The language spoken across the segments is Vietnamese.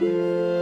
Música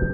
Thank